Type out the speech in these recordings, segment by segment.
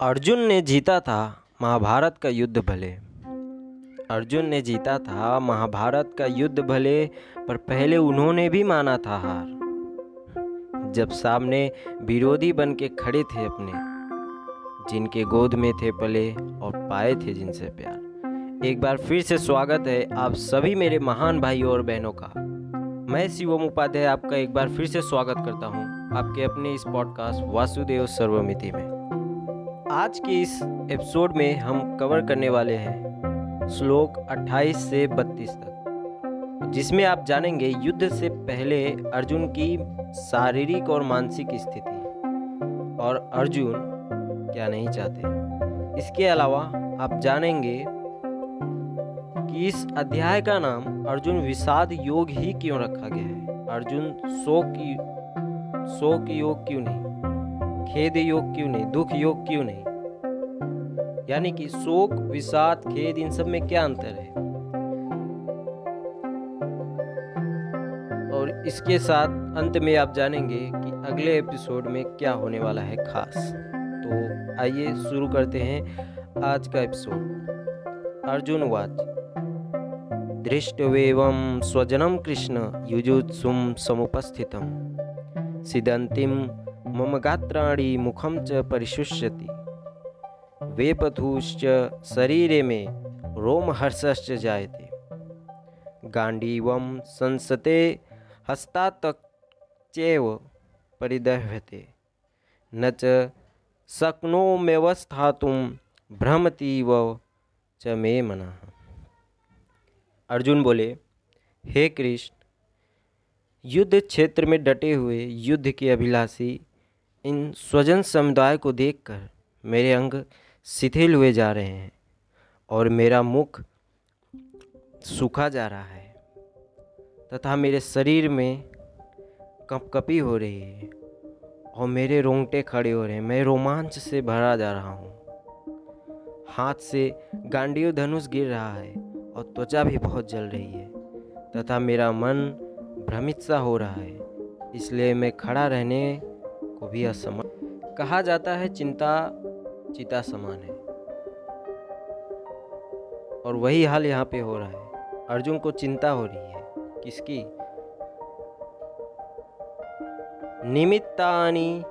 अर्जुन ने जीता था महाभारत का युद्ध भले। अर्जुन ने जीता था महाभारत का युद्ध भले, पर पहले उन्होंने भी माना था हार। जब सामने विरोधी बन के खड़े थे अपने, जिनके गोद में थे पले और पाए थे जिनसे प्यार। एक बार फिर से स्वागत है आप सभी मेरे महान भाइयों और बहनों का। मैं शिवम उपाध्याय आपका एक बार फिर से स्वागत करता हूँ आपके अपने इस पॉडकास्ट वासुदेव सर्वमिति में। आज के इस एपिसोड में हम कवर करने वाले हैं श्लोक 28 से 32 तक, जिसमें आप जानेंगे युद्ध से पहले अर्जुन की शारीरिक और मानसिक स्थिति और अर्जुन क्या नहीं चाहते। इसके अलावा आप जानेंगे कि इस अध्याय का नाम अर्जुन विषाद योग ही क्यों रखा गया है? अर्जुन शोक शोक योग क्यों नहीं? खेद योग क्यों नहीं, दुख योग क्यों नहीं? यानी कि शोक, विषाद, खेद, इन सब में क्या अंतर है? और इसके साथ अंत में आप जानेंगे कि अगले एपिसोड में क्या होने वाला है खास। तो आइए शुरू करते हैं आज का एपिसोड। अर्जुन वाच। दृष्टवेवं स्वजनं कृष्ण युजुत्सुं समुपस्थितं। सिदन्तिं मम गात्राणि मुखम च परिशुष्यति। वेपथुश्च शरीरे में रोमहर्षश्च जायते। गाण्डीवं संसते हस्तातक्चैव परिदह्यते। न च शक्नोम्यवस्थातुं भ्रमतीव च मे मनः। अर्जुन बोले, हे कृष्ण, युद्ध क्षेत्र में डटे हुए युद्ध के अभिलाषी इन स्वजन समुदाय को देखकर मेरे अंग शिथिल हुए जा रहे हैं और मेरा मुख सूखा जा रहा है तथा मेरे शरीर में कपकपी हो रही है और मेरे रोंगटे खड़े हो रहे हैं। मैं रोमांच से भरा जा रहा हूँ। हाथ से गांडीव धनुष गिर रहा है और त्वचा भी बहुत जल रही है तथा मेरा मन भ्रमित सा हो रहा है। इसलिए मैं खड़ा रहने को भी असमान कहा जाता है चिंता, चिता समान है। और वही हाल यहाँ पे हो रहा है। अर्जुन को चिंता हो रही है। किसकी? निमित्तानि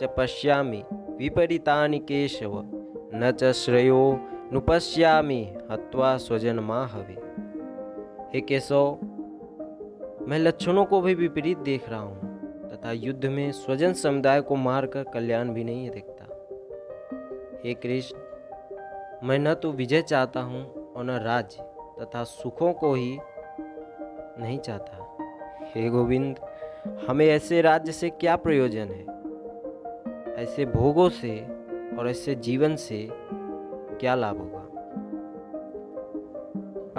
च पश्यामि, विपरीतानि केशव, न च श्रेयो नुपश्यामि, हत्वा स्वजन माँ हवे हे केशव, मैं लक्षणों को भी विपरीत देख रहा हूँ। तथा युद्ध में स्वजन समुदाय को मारकर कल्याण भी नहीं देखता। हे कृष्ण, मैं न तो विजय चाहता हूँ और न राज्य तथा सुखों को ही नहीं चाहता। हे गोविंद, हमें ऐसे राज्य से क्या प्रयोजन है? ऐसे भोगों से और ऐसे जीवन से क्या लाभ होगा?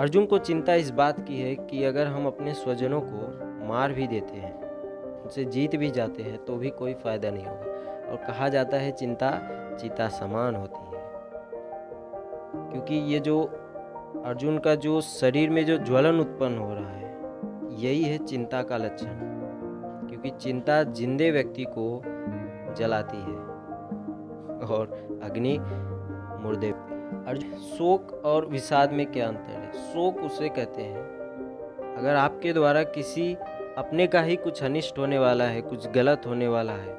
अर्जुन को चिंता इस बात की है कि अगर हम अपने स्वजनों को मार भी देते हैं उनसे जीत भी जाते हैं तो भी कोई फ़ायदा नहीं होगा। और कहा जाता है, चिंता चिता समान होती है। क्योंकि ये जो अर्जुन का जो शरीर में जो ज्वलन उत्पन्न हो रहा है, यही है चिंता का लक्षण। क्योंकि चिंता जिंदे व्यक्ति को जलाती है। और अग्नि मुर्दे। अर्जुन, शोक और विषाद में क्या अंतर है? शोक उसे कहते हैं, अगर आपके द्वारा किसी अपने का ही कुछ अनिष्ट होने वाला है, कुछ गलत होने वाला है,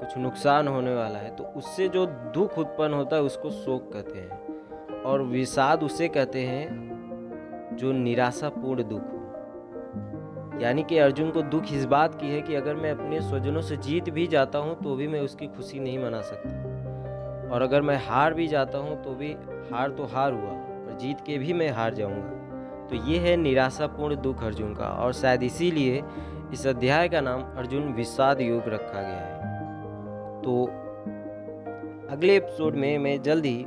कुछ नुकसान होने वाला है तो उससे जो दुख उत्पन्न होता है, उसको शोक कहते हैं। और विषाद उसे कहते हैं, जो निराशापूर्ण दुख हो। यानी कि अर्जुन को दुख इस बात की है कि अगर मैं अपने स्वजनों से जीत भी जाता हूँ तो भी मैं उसकी खुशी नहीं मना सकता। और अगर मैं हार भी जाता हूँ तो भी हार तो हार हुआ और जीत के भी मैं हार जाऊँगा। तो ये है निराशापूर्ण दुख अर्जुन का और शायद इसीलिए इस अध्याय का नाम अर्जुन विषाद योग रखा गया है। तो अगले एपिसोड में मैं जल्द ही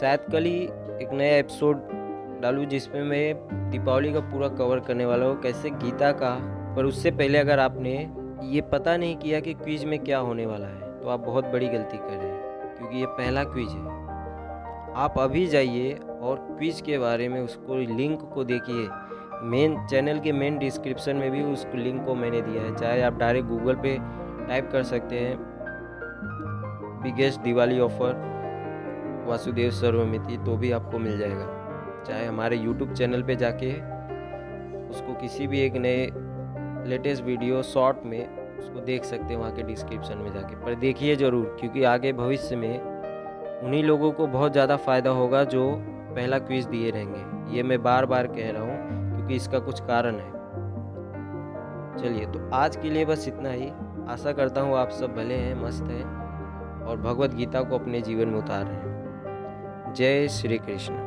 शायद कल ही एक नया एपिसोड डालूँ जिसमें मैं दीपावली का पूरा कवर करने वाला हूँ, कैसे गीता का। पर उससे पहले अगर आपने ये पता नहीं किया कि क्विज में क्या होने वाला है तो आप बहुत बड़ी गलती कर रहे हैं, क्योंकि ये पहला क्विज है। आप अभी जाइए और क्विज के बारे में उसको लिंक को देखिए। मेन चैनल के मेन डिस्क्रिप्शन में भी उस लिंक को मैंने दिया है। चाहे आप डायरेक्ट गूगल पे टाइप कर सकते हैं। बिगेस्ट दिवाली ऑफ़र वासुदेव सर्वमिति तो भी आपको मिल जाएगा। चाहे हमारे यूट्यूब चैनल पे जाके उसको किसी भी एक नए लेटेस्ट वीडियो शॉर्ट में उसको देख सकते हैं, वहाँ के डिस्क्रिप्शन में जाके। पर देखिए ज़रूर, क्योंकि आगे भविष्य में उन्हीं लोगों को बहुत ज़्यादा फ़ायदा होगा जो पहला क्विज़ दिए रहेंगे। ये मैं बार बार कह रहा हूँ, क्योंकि इसका कुछ कारण है। चलिए तो आज के लिए बस इतना ही। आशा करता हूँ आप सब भले हैं, मस्त हैं और भगवत गीता को अपने जीवन में उतार रहे हैं। जय श्री कृष्ण।